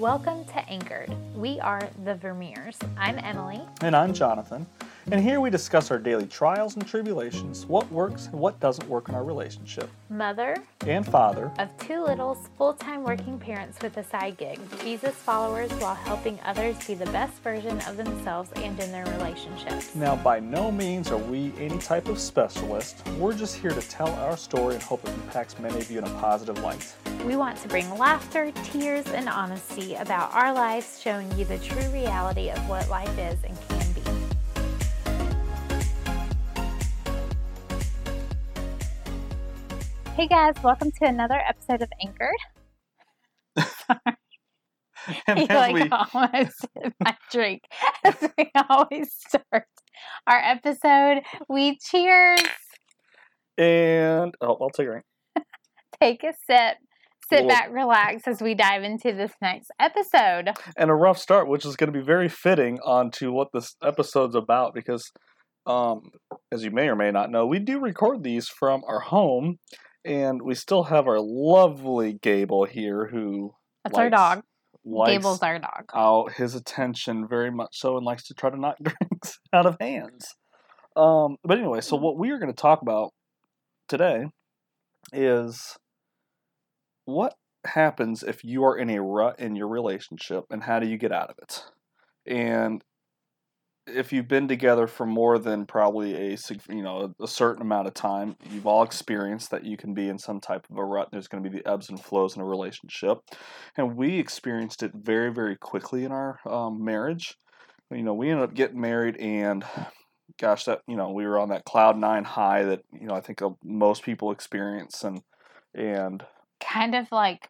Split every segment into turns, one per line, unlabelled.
Welcome to Anchored. We are the Vermeers. I'm Emily.
And I'm Jonathan. And here we discuss our daily trials and tribulations, what works and what doesn't work in our relationship.
Mother
And father,
of two littles, full time working parents with a side gig, Jesus followers while helping others be the best version of themselves and in their relationships.
now by no means are we any type of specialist. We're just here to tell our story and hope it impacts many of you in a positive light.
We want to bring laughter, tears, and honesty about our lives, showing you the true reality of what life is and can Hey guys, welcome to another episode of Anchored.
And
I
as
like
we,
almost hit my drink as we always start our episode. We cheers,
and oh, I'll take a drink.
take a sip, sit back, relax as we dive into this next episode.
And a rough start, which is going to be very fitting onto what this episode's about because, um, as you may or may not know, we do record these from our home, and we still have our lovely Gable here who
That's our dog. Gable's our dog.
out his attention very much so and likes to try to knock drinks out of hands. Um, but anyway, so what we are going to talk about today is what happens if you are in a rut in your relationship and how do you get out of it? And if you've been together for more than probably a you know a certain amount of time, you've all experienced that you can be in some type of a rut. There's going to be the ebbs and flows in a relationship, and we experienced it very very quickly in our um, marriage. You know, we ended up getting married, and gosh, that you know we were on that cloud nine high that you know I think uh, most people experience, and and
Kind of like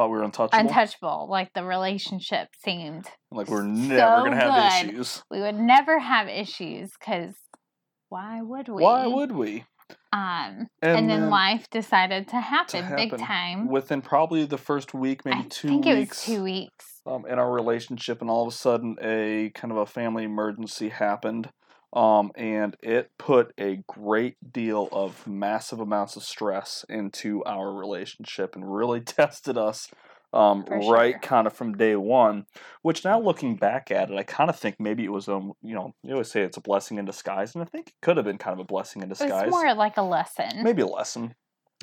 thought we were untouchable,
untouchable. Like the relationship seemed.
like we're
so
never going to have
good.
issues.
We would never have issues because why would we?
Why would we?
Um, and, then, life decided to happen, big
happen
time.
within probably the first week, maybe
I
two
think
weeks
it was two weeks.
um, in our relationship, and all of a sudden, a kind of a family emergency happened, um, and it put a great deal of massive amounts of stress into our relationship, and really tested us. Um, right,
sure.
kind of from day one. Which now looking back at it, I kind of think maybe it was um, you know, you always say it's a blessing in disguise, and I think it could have been kind of a blessing in disguise.
was more like a lesson,
maybe a lesson,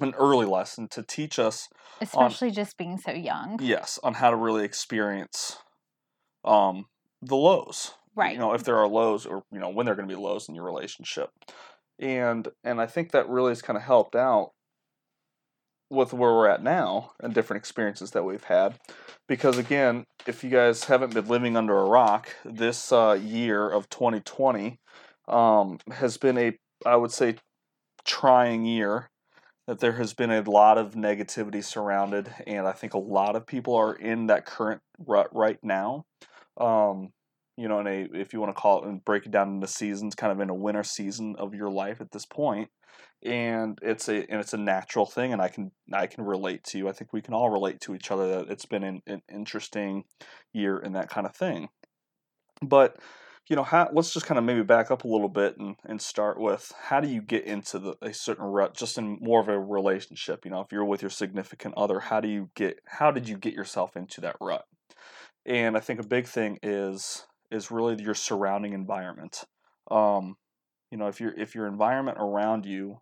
an early lesson to teach us
especially just being so young.
yes on how to really experience um the lows
Right.
you know if there are lows or you know when there are going to be lows in your relationship. And and i think that really has kind of helped out with where we're at now and different experiences that we've had. Because again if you guys haven't been living under a rock this uh, year of 2020 um, has been a i would say trying year that there has been a lot of negativity surrounded and i think a lot of people are in that current rut right now. Um, you know in a if you want to call it and break it down into seasons kind of in a winter season of your life at this point and it's a and it's a natural thing and i can i can relate to you. I think we can all relate to each other that it's been an, an interesting year and that kind of thing. But you know how let's just kind of maybe back up a little bit and, and start with how do you get into the, a certain rut just in more of a relationship you know if you're with your significant other how do you get how did you get yourself into that rut? And i think a big thing is is really your surrounding environment um you know if your if your environment around you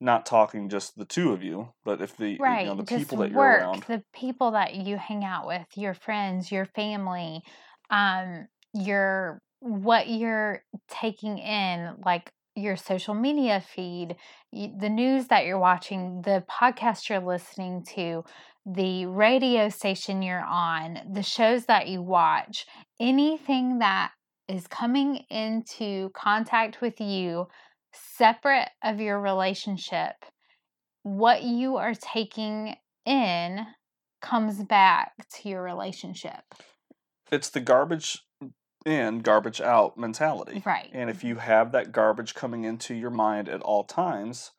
not talking just the two of you but if the
right.
you know the people that you're
work,
around
the people that you hang out with, your friends, your family, um, your what you're taking in, like your social media feed, the news that you're watching, the podcast you're listening to, the radio station you're on, the shows that you watch, anything that is coming into contact with you separate of your relationship, what you are taking in comes back to your relationship.
it's the garbage in garbage out mentality
Right.
And if you have that garbage coming into your mind at all times,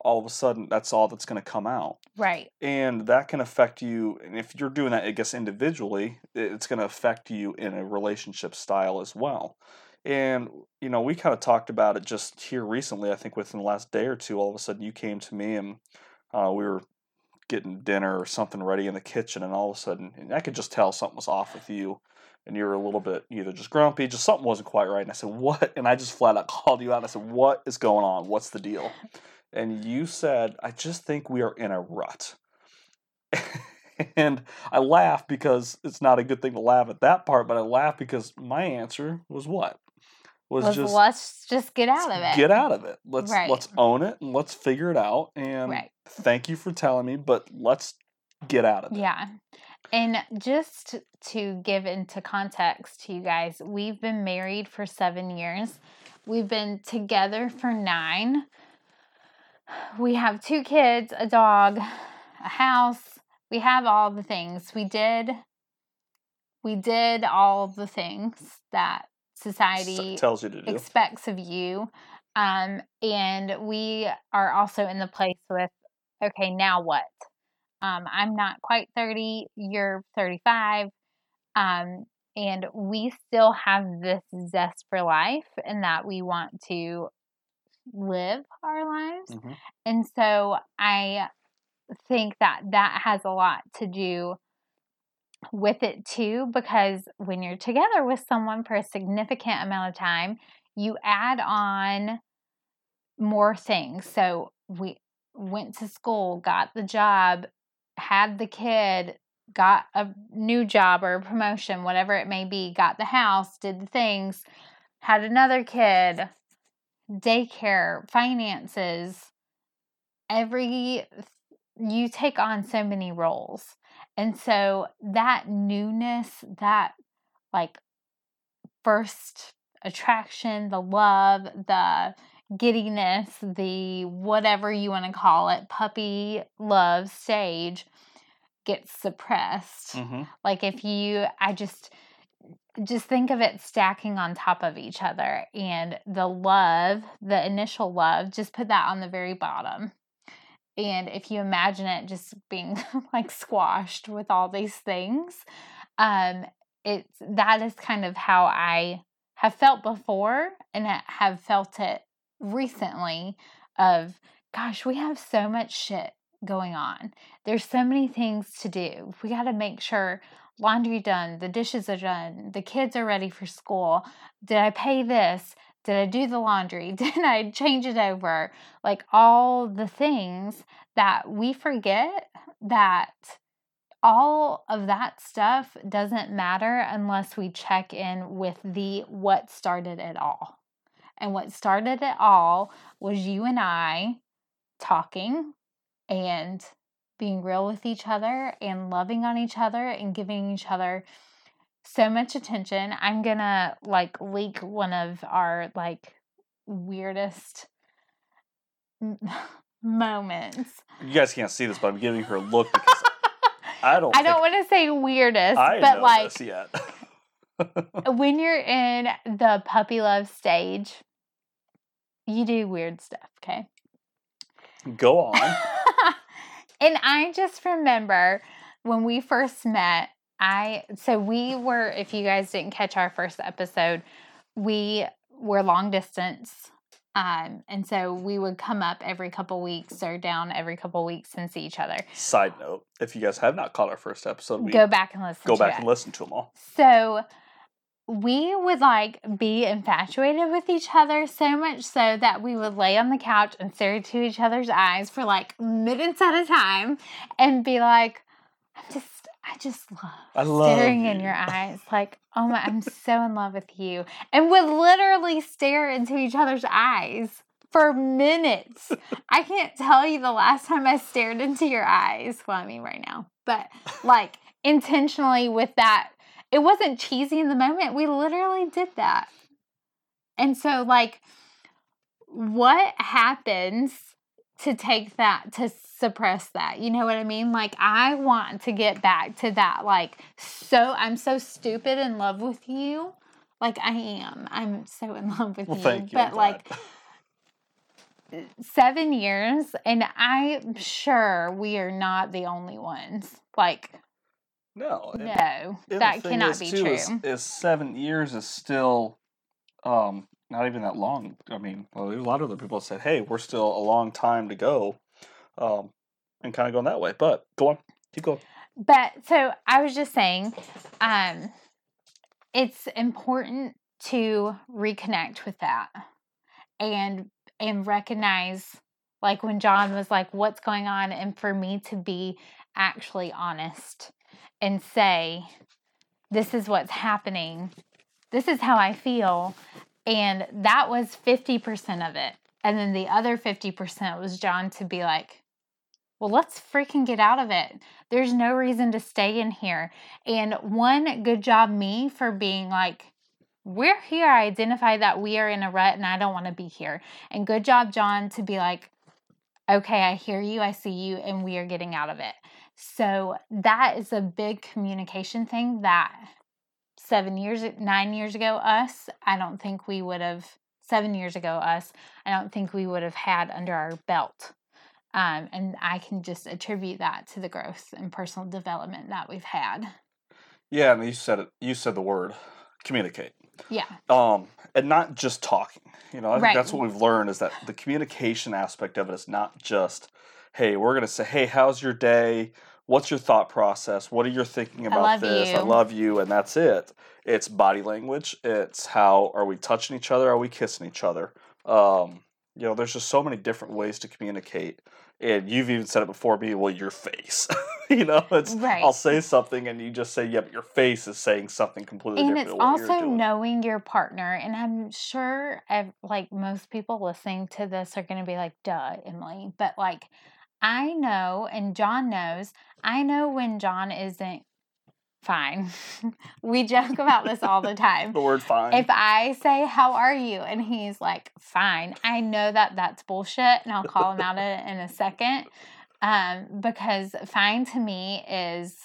all of a sudden that's all that's going to come out.
Right.
And that can affect you. And if you're doing that, I guess, individually, it's going to affect you in a relationship style as well. And, you know, we kind of talked about it just here recently. I think within the last day or two, all of a sudden you came to me and uh, we were getting dinner or something ready in the kitchen, and all of a sudden, I could just tell something was off with you, and you were a little bit either just grumpy, just something wasn't quite right. And I said, "What?" And I just flat out called you out. I said, "What is going on? What's the deal?" And you said, "I just think we are in a rut." and I laugh because it's not a good thing to laugh at that part, but I laugh because my answer was what was
Let's,
just
let's just get out of it.
get out of it. Let's
Right.
let's own it and let's figure it out. And
Right.
thank you for telling me, but let's get out of it.
Yeah. And just to give into context to you guys, we've been married for seven years. We've been together for nine. We have two kids, a dog, a house. We have all the things. We did we did all the things that
S-
society
tells you to do.
expects of you. Um, and we are also in the place with, okay, now what? Um, I'm not quite 30, you're 35. Um, and we still have this zest for life and that we want to live our lives.
Mhm.
And so I think that that has a lot to do with it too, because when you're together with someone for a significant amount of time, you add on more things. So we went to school, got the job, had the kid, got a new job or promotion, whatever it may be, got the house, did the things, had another kid, daycare, finances, every you take on so many roles. And so that newness, that like first attraction, the love, the giddiness, the whatever you want to call it, puppy love stage gets suppressed.
hmm
Like if you I just just think of it stacking on top of each other and the love, the initial love, just put that on the very bottom. And if you imagine it just being like squashed with all these things, um it's that is kind of how I have felt before and have felt it recently of gosh, we have so much shit going on. There's so many things to do. We got to make sure laundry done, the dishes are done, the kids are ready for school. Did I pay this? Did I do the laundry? Did I change it over? Like all the things that we forget that all of that stuff doesn't matter unless we check in with the what started it all. And what started it all was you and I talking and being real with each other and loving on each other and giving each other so much attention. I'm gonna like leak one of our like weirdest moments.
You guys can't see this, but I'm giving her a look because I don't.
I don't want to say weirdest,
I
but like when you're in the puppy love stage, you do weird stuff, okay?
Go on.
and I just remember when we first met, I so we were if you guys didn't catch our first episode, we were long distance. Um, and so we would come up every couple weeks or down every couple weeks and see each other.
Side note: If you guys have not caught our first episode, we
Go back and listen
go back
it.
and listen to them all.
So we would like be infatuated with each other so much so that we would lay on the couch and stare into each other's eyes for like minutes at a time and be like, I'm just, I just love
I love
staring in your eyes. Like, oh my, I'm so in love with you. And would literally stare into each other's eyes for minutes. I can't tell you the last time I stared into your eyes. Well, I mean, right now, but like intentionally with that. It wasn't cheesy in the moment. We literally did that. And so, like, what happens to take that, to suppress that? You know what I mean? Like, I want to get back to that. Like, so I'm so stupid in love with you. Like, I am. I'm so in love with
Well,
you.
thank you.
But, like, seven years, and I'm sure we are not the only ones. Like,
no,
no, that cannot be
too,
true.
Is, is seven years is still um not even that long. I mean, well, a lot of other people said, "Hey, we're still a long time to go." Um, and kind of going that way. But go on, keep going.
But so I was just saying, um, it's important to reconnect with that and and recognize like when John was like, What's going on? And for me to be actually honest and say, This is what's happening. This is how I feel. And that was 50% of it. And then the other 50% was John to be like, well, let's freaking get out of it. There's no reason to stay in here. And one good job, me, for being like, we're here. I identify that we are in a rut and I don't want to be here. And good job, John, to be like, okay, I hear you, I see you, and we are getting out of it. So that is a big communication thing that seven years, nine years ago, us, I don't think we would have, seven years ago, us, I don't think we would have had under our belt. Um, and I can just attribute that to the growth and personal development that we've had.
Yeah, and you said it. You said the word communicate.
Yeah.
Um, and not just talking. You know, I think
Right.
that's what we've learned is that the communication aspect of it is not just, hey, we're gonna say, hey, how's your day? What's your thought process? What are you thinking about
love
this? I love you, and that's it. It's body language. It's how are we touching each other? Are we kissing each other? Um, you know, there's just so many different ways to communicate. And you've even said it before me, well, your face. you know, it's
Right.
I'll say something and you just say, yeah, but your face is saying something completely
and
different
it's
than what you're
also knowing your partner and i'm sure like most people listening to this are going to be like duh emily but like i know and john knows i know when john isn't fine. We joke about this all the time.
The word fine.
if i say how are you? and he's like fine. I know that that's bullshit and i'll call him out in, in a second um, because fine to me is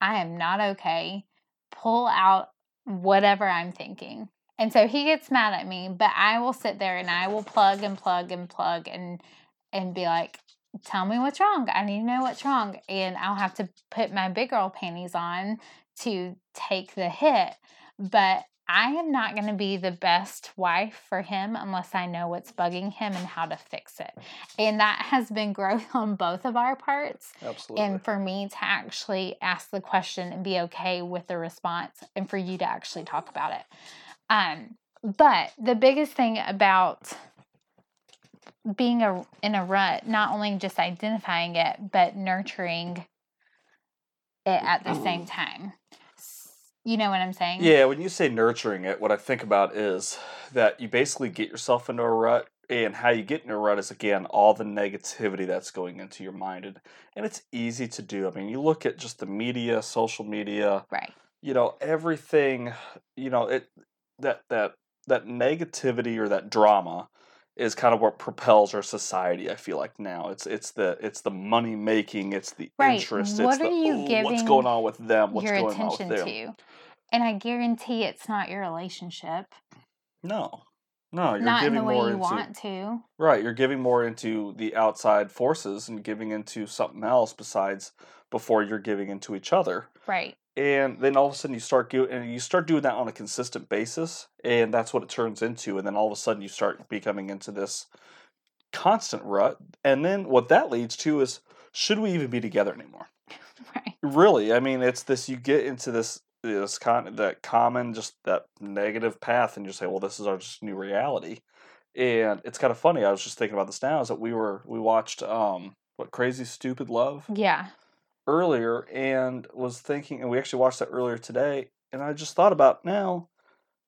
i am not okay pull out whatever i'm thinking. And so he gets mad at me but i will sit there and i will plug and plug and plug and and be like tell me what's wrong i need to know what's wrong and i'll have to put my big girl panties on to take the hit but I am not going to be the best wife for him unless I know what's bugging him and how to fix it. And that has been growth on both of our parts.
Absolutely.
And for me to actually ask the question and be okay with the response, and for you to actually talk about it. Um, but the biggest thing about being a, in a rut, not only just identifying it, but nurturing it at the same mm. time. You know what I'm saying?
yeah, when you say nurturing it, what I think about is that you basically get yourself into a rut. And how you get in a rut is again all the negativity that's going into your mind, and, and it's easy to do. I mean, you look at just the media, social media,
Right.
you know, everything, you know, it that that that negativity or that drama is kind of what propels our society. I feel like now it's it's the it's the money making, it's the
Right.
interest,
What
it's the
are you
"Oh, what's going on with them, what's
your
going
attention
on with them.
to. And I guarantee it's not your relationship.
No, no, you're
not in
giving
the way
more
you
into
want to.
right. You're giving more into the outside forces and giving into something else besides before you're giving into each other.
Right.
And then all of a sudden you start do and you start doing that on a consistent basis and that's what it turns into and then all of a sudden you start becoming into this constant rut and then what that leads to is should we even be together anymore
Right.
really i mean it's this you get into this this con that common just that negative path and you say well this is our just new reality and it's kind of funny i was just thinking about this now is that we were we watched um what crazy stupid love
Yeah.
Earlier and was thinking, and we actually watched that earlier today, and I just thought about now,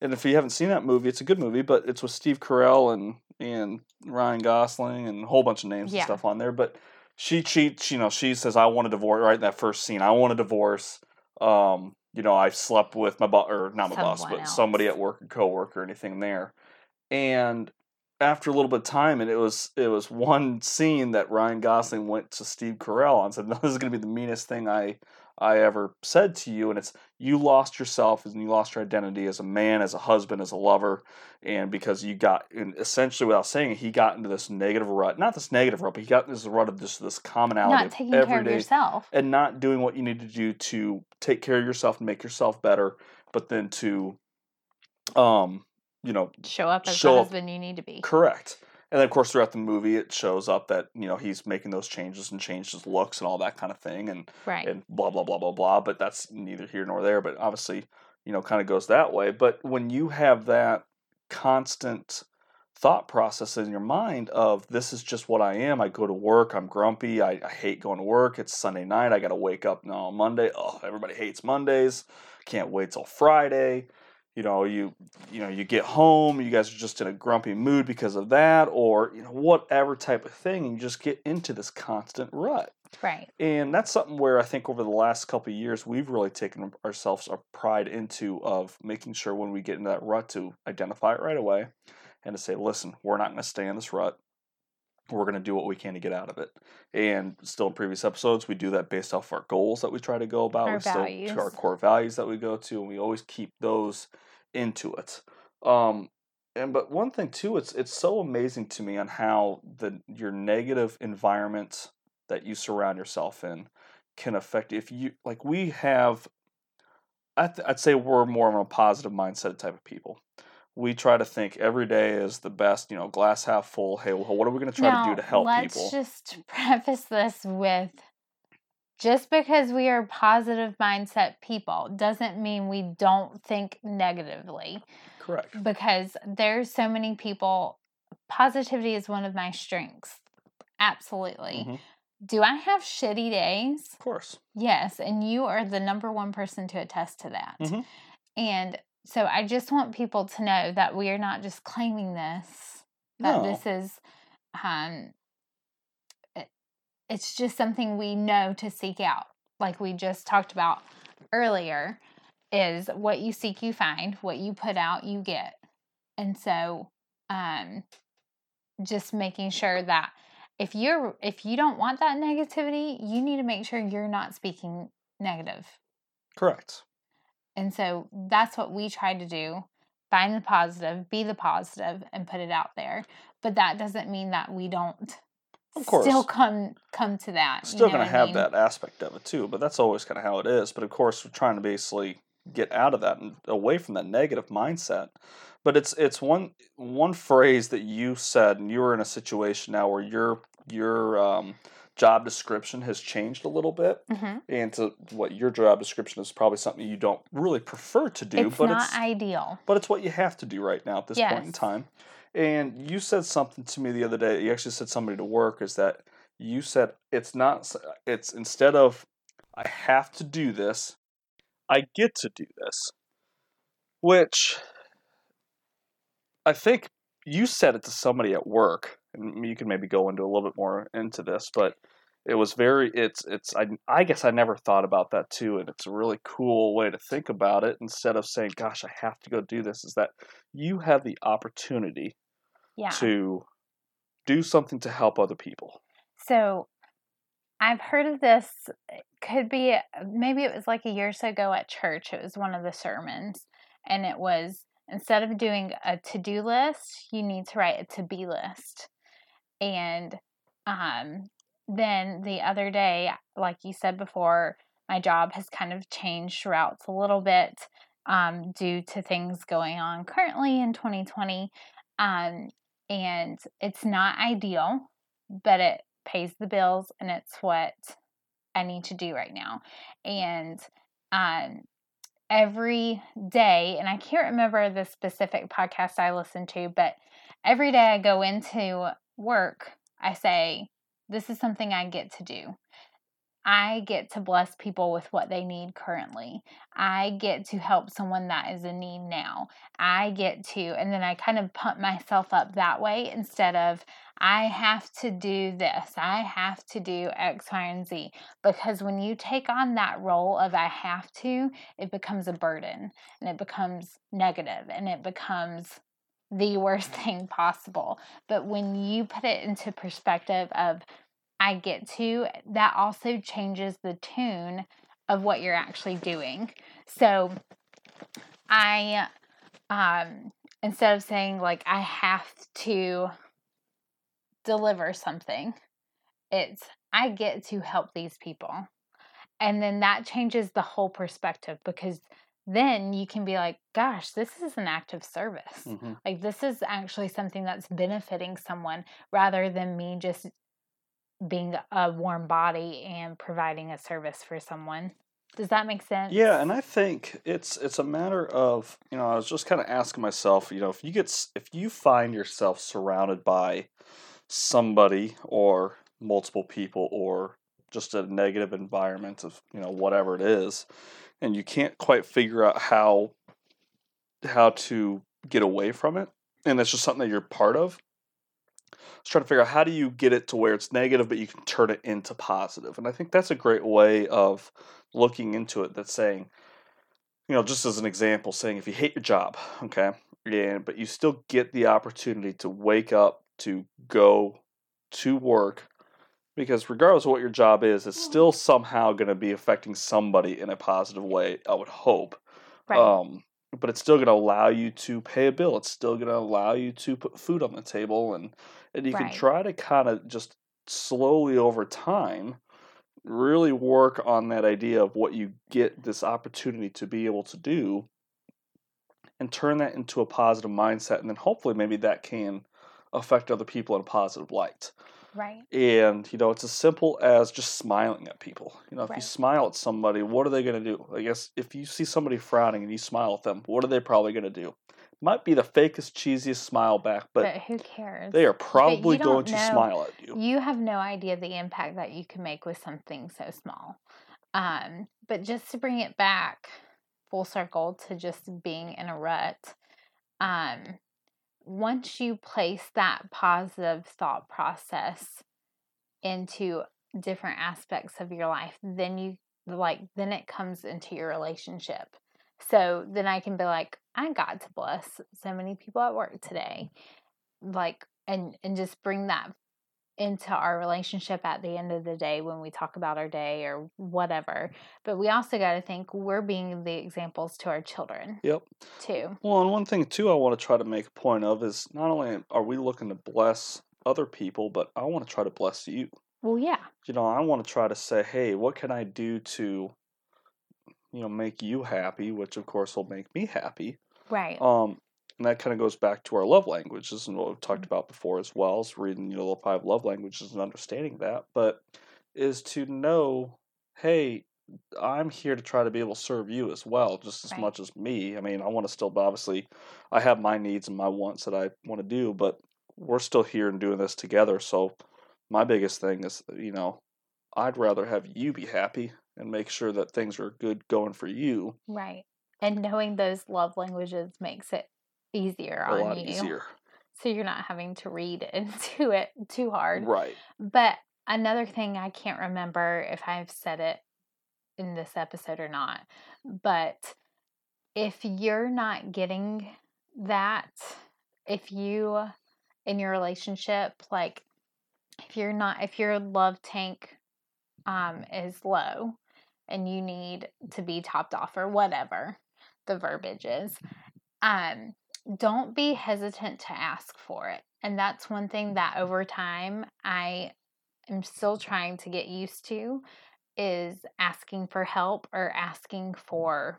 and if you haven't seen that movie, it's a good movie, but it's with Steve Carell and and Ryan Gosling and a whole bunch of names
Yeah.
and stuff on there. But she cheats, you know, she says, "I want a divorce." Right in that first scene, I want a divorce. Um, you know, I've slept with my boss, or not my boss,
Someone
but somebody at work, a coworker, or anything there, and after a little bit of time, and it was it was one scene that Ryan Gosling went to Steve Carell and said, "No, "This is going to be the meanest thing I I ever said to you," and it's you lost yourself and you lost your identity as a man, as a husband, as a lover, and because you got and essentially without saying it, he got into this negative rut. Not this negative rut, but he got into this rut of just this commonality
Not
of
taking care of yourself.
and not doing what you need to do to take care of yourself and make yourself better, but then to um you know
Show up as
Show
the
up-
husband you need to be.
Correct. And then, of course, throughout the movie, it shows up that you know he's making those changes and changed his looks and all that kind of thing, and
Right.
and blah blah blah blah blah. But that's neither here nor there. But obviously, you know, kind of goes that way. But when you have that constant thought process in your mind of this is just what I am. I go to work. I'm grumpy. I, I hate going to work. It's Sunday night. I got to wake up now on Monday. Oh, everybody hates Mondays. Can't wait till Friday. You know, you you know, you get home. You guys are just in a grumpy mood because of that, or you know, whatever type of thing, and you just get into this constant rut.
Right.
And that's something where I think over the last couple of years we've really taken ourselves a pride into of making sure when we get into that rut to identify it right away and to say, listen, we're not going to stay in this rut. We're going to do what we can to get out of it. And still in previous episodes, we do that based off our goals that we try to go about.
Our
we still
values.
our core values that we go to, and we always keep those into it. Um, and but one thing too, it's it's so amazing to me on how the your negative environment that you surround yourself in can affect if you like we have I th- I'd say we're more of a positive mindset type of people. We try to think every day is the best, you know, glass half full. Hey, well, what are we going to try
now,
to do to help
let's
people?
just preface this with just because we are positive mindset people doesn't mean we don't think negatively
Correct.
because there's so many people positivity is one of my strengths absolutely
Mhm.
do i have shitty days
Of course.
yes and you are the number one person to attest to that
Mhm.
and so i just want people to know that we are not just claiming this that
No.
this is um it- it's just something we know to seek out like we just talked about earlier is what you seek you find what you put out you get and so um just making sure that if you're if you don't want that negativity you need to make sure you're not speaking negative
Correct.
And so that's what we try to do find the positive, be the positive, and put it out there. But that doesn't mean that we don't
Of course.
still come come to that. you
Still
know
going
what
to
I
have
mean?
that aspect of it too, but that's always kind of how it is. But of course, we're trying to basically get out of that and away from that negative mindset. But it's it's one one phrase that you said, and you were in a situation now where your your um, job description has changed a little bit,
Mhm.
and to what your job description is probably something you don't really prefer to do,
It's
but
not
it's
ideal.
but it's what you have to do right now at this point in time. And you said something to me the other day. You actually said somebody to work is that you said it's not. It's instead of I have to do this, I get to do this, which I think you said it to somebody at work, and you can maybe go into a little bit more into this, but it was very it's it's I, I guess i never thought about that too and it's a really cool way to think about it instead of saying gosh i have to go do this is that you have the opportunity
Yeah.
to do something to help other people
So I've heard of this. Could be uh, maybe it was like a year or so ago at church. It was one of the sermons, and it was instead of doing a to do list, you need to write a to be list. And um, then the other day, like you said before, my job has kind of changed routes a little bit um, due to things going on currently in 2020. Um, and it's not ideal, but it pays the bills and it's what I need to do right now. And um, every day, and I can't remember the specific podcast I listen to, but every day I go into work, I say, This is something I get to do. I get to bless people with what they need currently. I get to help someone that is in need now. I get to, and then I kind of pump myself up that way instead of, I have to do this. I have to do X, Y, and Z. Because when you take on that role of I have to, it becomes a burden and it becomes negative and it becomes the worst thing possible. But when you put it into perspective of I get to, that also changes the tune of what you're actually doing. So I um instead of saying like I have to deliver something, it's I get to help these people. And then that changes the whole perspective because then you can be like, gosh, this is an act of service.
hmm
Like, this is actually something that's benefiting someone rather than me just being a warm body and providing a service for someone. Does that make sense?
Yeah, and I think it's it's a matter of you know I was just kind of asking myself, you know, if you get if you find yourself surrounded by somebody or multiple people or just a negative environment of you know whatever it is, and you can't quite figure out how how to get away from it, and that's just something that you're part of. I was trying to figure out how do you get it to where it's negative, but you can turn it into positive, and I think that's a great way of looking into it. That's saying, you know, just as an example, saying if you hate your job, okay, and but you still get the opportunity to wake up to go to work because regardless of what your job is, it's still somehow going to be affecting somebody in a positive way. I would hope.
Right.
Um, but it's still going to allow you to pay a bill. It's still going to allow you to put food on the table, and and you can try to kind of just slowly over time really work on that idea of what you get this opportunity to be able to do and turn that into a positive mindset and then hopefully maybe that can affect other people in a positive light
right.
and you know it's as simple as just smiling at people you know if you smile at somebody what are they going to do i guess if you see somebody frowning and you smile at them what are they probably going to do might be the fakest cheesiest smile back but,
But, who cares?
they are probably going
don't
to smile at you
You have no idea the impact that you can make with something so small. Um, but just to bring it back full circle to just being in a rut, um, once you place that positive thought process into different aspects of your life, then you like then it comes into your relationship. So then I can be like, I got to bless so many people at work today. Like and and just bring that into our relationship at the end of the day when we talk about our day or whatever. But we also got to think we're being the examples to our children
yep
too.
Well, and one thing too, I want to try to make a point of is not only are we looking to bless other people, but I want to try to bless you.
Well, yeah,
You know, I want to try to say, hey, what can I do to, you know, make you happy, which of course will make me happy.
right.
Um, and that kind of goes back to our love languages and what we've talked mm-hmm. about before as well as reading, you know, the five love languages and understanding that. But is to know, hey, I'm here to try to be able to serve you as well, just as
Right.
much as me. I mean, I want to still obviously, I have my needs and my wants that I want to do, but we're still here and doing this together. So my biggest thing is, you know, I'd rather have you be happy and make sure that things are good going for you
Right. And knowing those love languages makes it easier
a
on
lot
you.
easier.
So you're not having to read into it too hard.
Right.
But another thing I can't remember if I've said it in this episode or not, but if you're not getting that, if you in your relationship, like if you're not, if your love tank um, is low and you need to be topped off or whatever the verbiage is, um, don't be hesitant to ask for it. And that's one thing that over time I am still trying to get used to is asking for help or asking for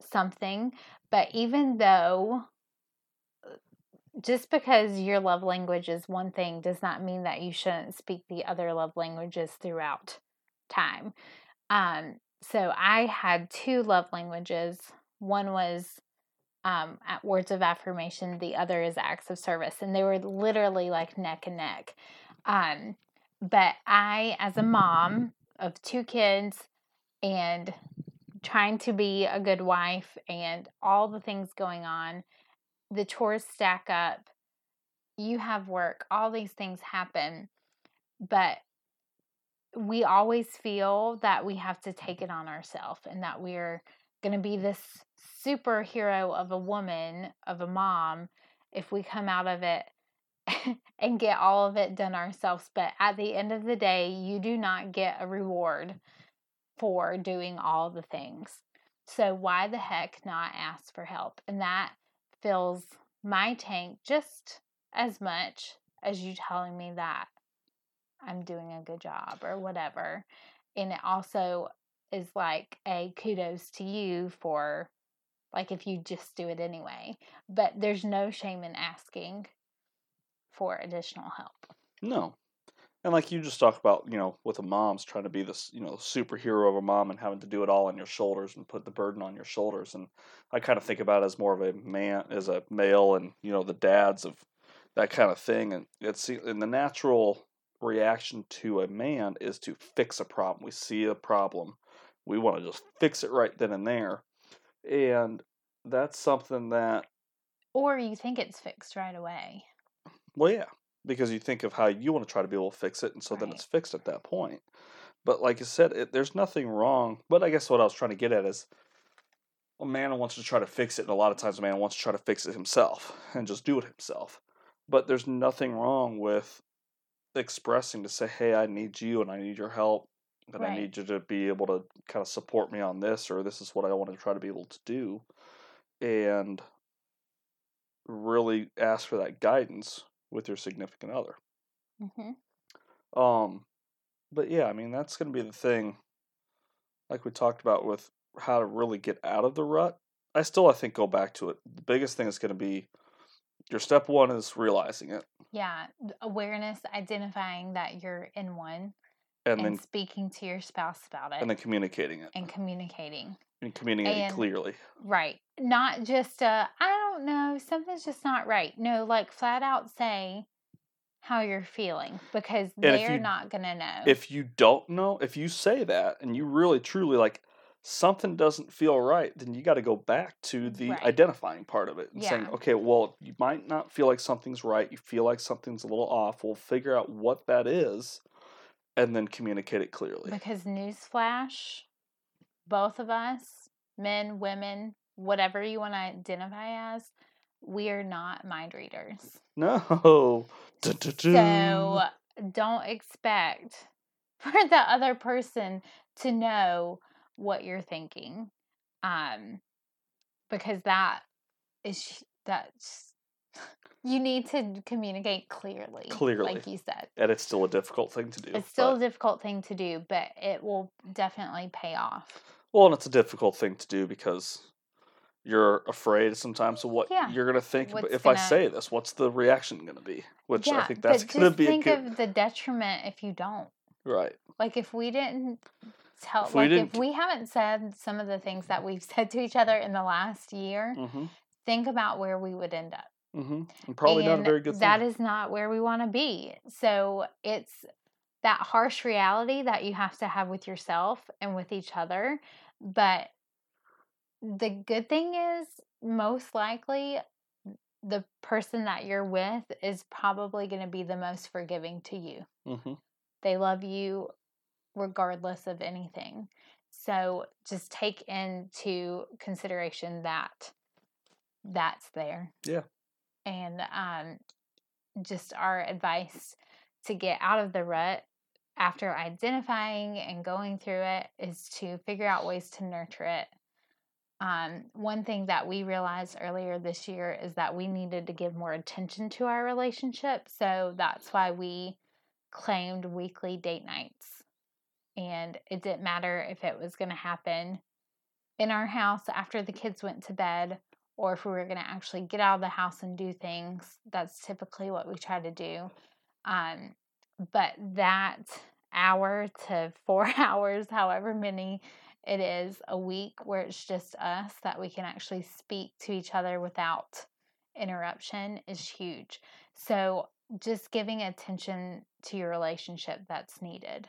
something. But even though just because your love language is one thing does not mean that you shouldn't speak the other love languages throughout time. Um, so I had two love languages. One was um, at words of affirmation. The other is acts of service, and they were literally like neck and neck. Um, but I, as a mom of two kids, and trying to be a good wife, and all the things going on, the chores stack up. You have work. All these things happen, but we always feel that we have to take it on ourselves and that we're going to be this superhero of a woman, of a mom, if we come out of it and get all of it done ourselves. But at the end of the day, you do not get a reward for doing all the things. So, why the heck not ask for help? And that fills my tank just as much as you telling me that I'm doing a good job or whatever. And it also is like a kudos to you for like if you just do it anyway. But there's no shame in asking for additional help.
No. And like you just talk about, you know, with the moms trying to be this, you know, superhero of a mom and having to do it all on your shoulders and put the burden on your shoulders. And I kind of think about it as more of a man, as a male, and you know, the dads of that kind of thing. And it's in the natural reaction to a man is to fix a problem. We see a problem, we want to just fix it right then and there, and that's something that.
Or you think it's fixed right away.
Well, yeah, because you think of how you want to try to be able to fix it, and so right. then it's fixed at that point. But like I said, it, there's nothing wrong. But I guess what I was trying to get at is a man wants to try to fix it, and a lot of times a man wants to try to fix it himself and just do it himself. But there's nothing wrong with expressing to say, hey, I need you and I need your help, but right. I need you to be able to kind of support me on this, or this is what I want to try to be able to do. And really ask for that guidance with your significant other. Mm-hmm. Um, but yeah, I mean that's going to be the thing. Like we talked about with how to really get out of the rut. I still, I think, go back to it. The biggest thing is going to be your step one is realizing it.
Yeah, awareness, identifying that you're in one, and, and then speaking to your spouse about it,
and then communicating it,
and communicating,
and communicating and, clearly.
Right, not just uh, I don't know, something's just not right. No, like flat out say how you're feeling because and they're you, not gonna know.
If you don't know, if you say that and you really truly like something doesn't feel right, then you got to go back to the right. identifying part of it and yeah. saying, okay, well, you might not feel like something's right. You feel like something's a little off. We'll figure out what that is and then communicate it clearly.
Because, newsflash, both of us, men, women, whatever you want to identify as, we are not mind readers.
No.
So don't expect for the other person to know what you're thinking um because that is that's you need to communicate clearly
clearly
like you said.
and it's still a difficult thing to do
it's still but... a difficult thing to do but it will definitely pay off.
Well and it's a difficult thing to do because you're afraid sometimes of what
yeah.
you're going to think what's if gonna... i say this what's the reaction going to be? Which yeah, i think that's going to be
think good... of the detriment if you don't.
Right.
Like if we didn't tell if like if we haven't said some of the things that we've said to each other in the last year mm-hmm. think about where we would end up
mm-hmm. and probably and not a very good
that thing. is not where we want to be so it's that harsh reality that you have to have with yourself and with each other but the good thing is most likely the person that you're with is probably going to be the most forgiving to you mm-hmm. they love you regardless of anything. So just take into consideration that that's there.
Yeah.
And um, just our advice to get out of the rut after identifying and going through it is to figure out ways to nurture it. Um, one thing that we realized earlier this year is that we needed to give more attention to our relationship. So that's why we claimed weekly date nights and it didn't matter if it was going to happen in our house after the kids went to bed or if we were going to actually get out of the house and do things. That's typically what we try to do. Um, but that hour to four hours, however many it is a week, where it's just us that we can actually speak to each other without interruption is huge. So, just giving attention to your relationship that's needed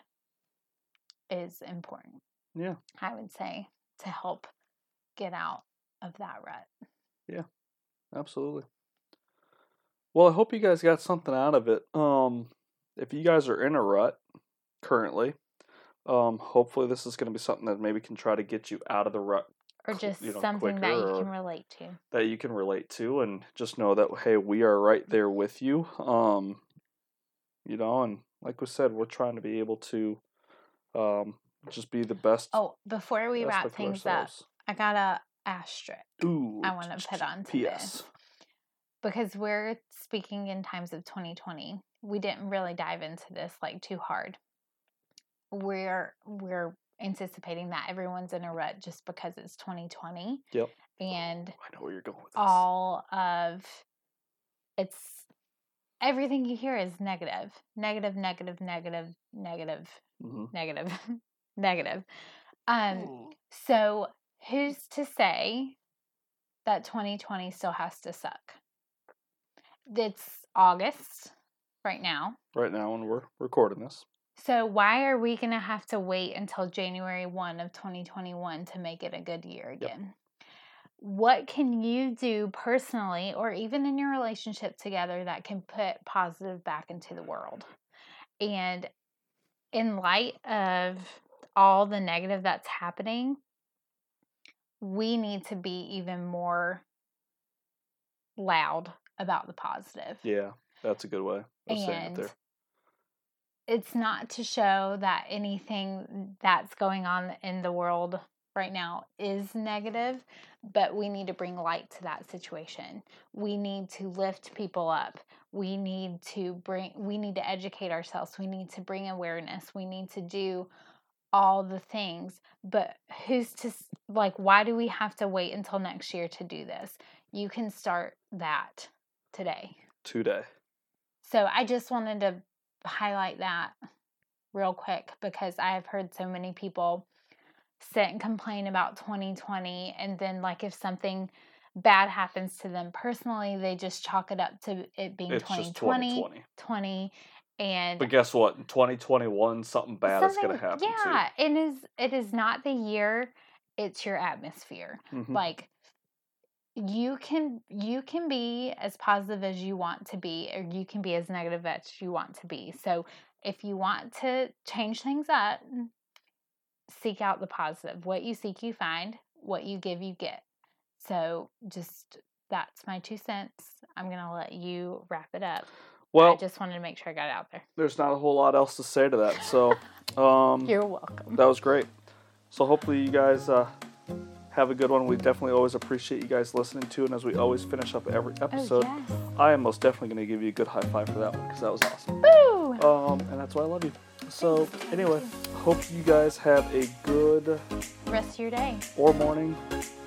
is important.
Yeah.
I would say to help get out of that rut.
Yeah. Absolutely. Well, I hope you guys got something out of it. Um if you guys are in a rut currently, um hopefully this is going to be something that maybe can try to get you out of the rut
or just you know, something that you can relate to.
That you can relate to and just know that hey, we are right there with you. Um you know, and like we said, we're trying to be able to um, just be the best.
Oh, before we wrap things up, I got a asterisk.
Ooh,
I want to put on to this because we're speaking in times of 2020. We didn't really dive into this like too hard. We're we're anticipating that everyone's in a rut just because it's 2020.
Yep.
And
I know where you're going with this.
all of it's everything you hear is negative, negative, negative, negative, negative,
Mhm.
negative, negative. Um,
Ooh.
so who's to say that 2020 still has to suck? It's August right now.
Right now, when we're recording this,
So why are we going to have to wait until January 1 of 2021 to make it a good year again? What can you do personally or even in your relationship together that can put positive back into the world? And in light of all the negative that's happening, we need to be even more loud about the positive
yeah, that's a good way of saying it there.
it's not to show that anything that's going on in the world right now is negative, but we need to bring light to that situation. We need to lift people up. We need to bring we need to educate ourselves. We need to bring awareness. We need to do all the things. But who's to like why do we have to wait until next year to do this? You can start that today.
Today.
So I just wanted to highlight that real quick because I have heard so many people sit and complain about 2020 and then like if something bad happens to them personally, they just chalk it up to it being
It's just
2020,
2020.
20 and
But guess what? In 2021, something bad is going to happen
Yeah, it is it is not the year, it's your atmosphere.
too. Mhm.
like you can you can be as positive as you want to be or you can be as negative as you want to be so if you want to change things up seek out the positive what you seek you find what you give you get so just that's my two cents i'm gonna let you wrap it up
Well,
i just wanted to make sure i got it out there
there's not a whole lot else to say to that. So, um,
you're welcome
that was great. So hopefully you guys uh, have a good one. We definitely always appreciate you guys listening to, and as we always finish up every episode,
oh
I am most definitely going to give you a good high five for that one because that was awesome.
yes Woo!
Um, and that's why I love you. So
Thanks.
anyway, hope you guys have a good
rest of your day
or morning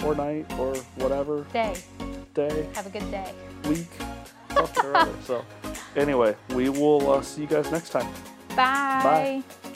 or night or whatever
day
day,
have a good day
week. So anyway, we will uh, see you guys next time.
bye.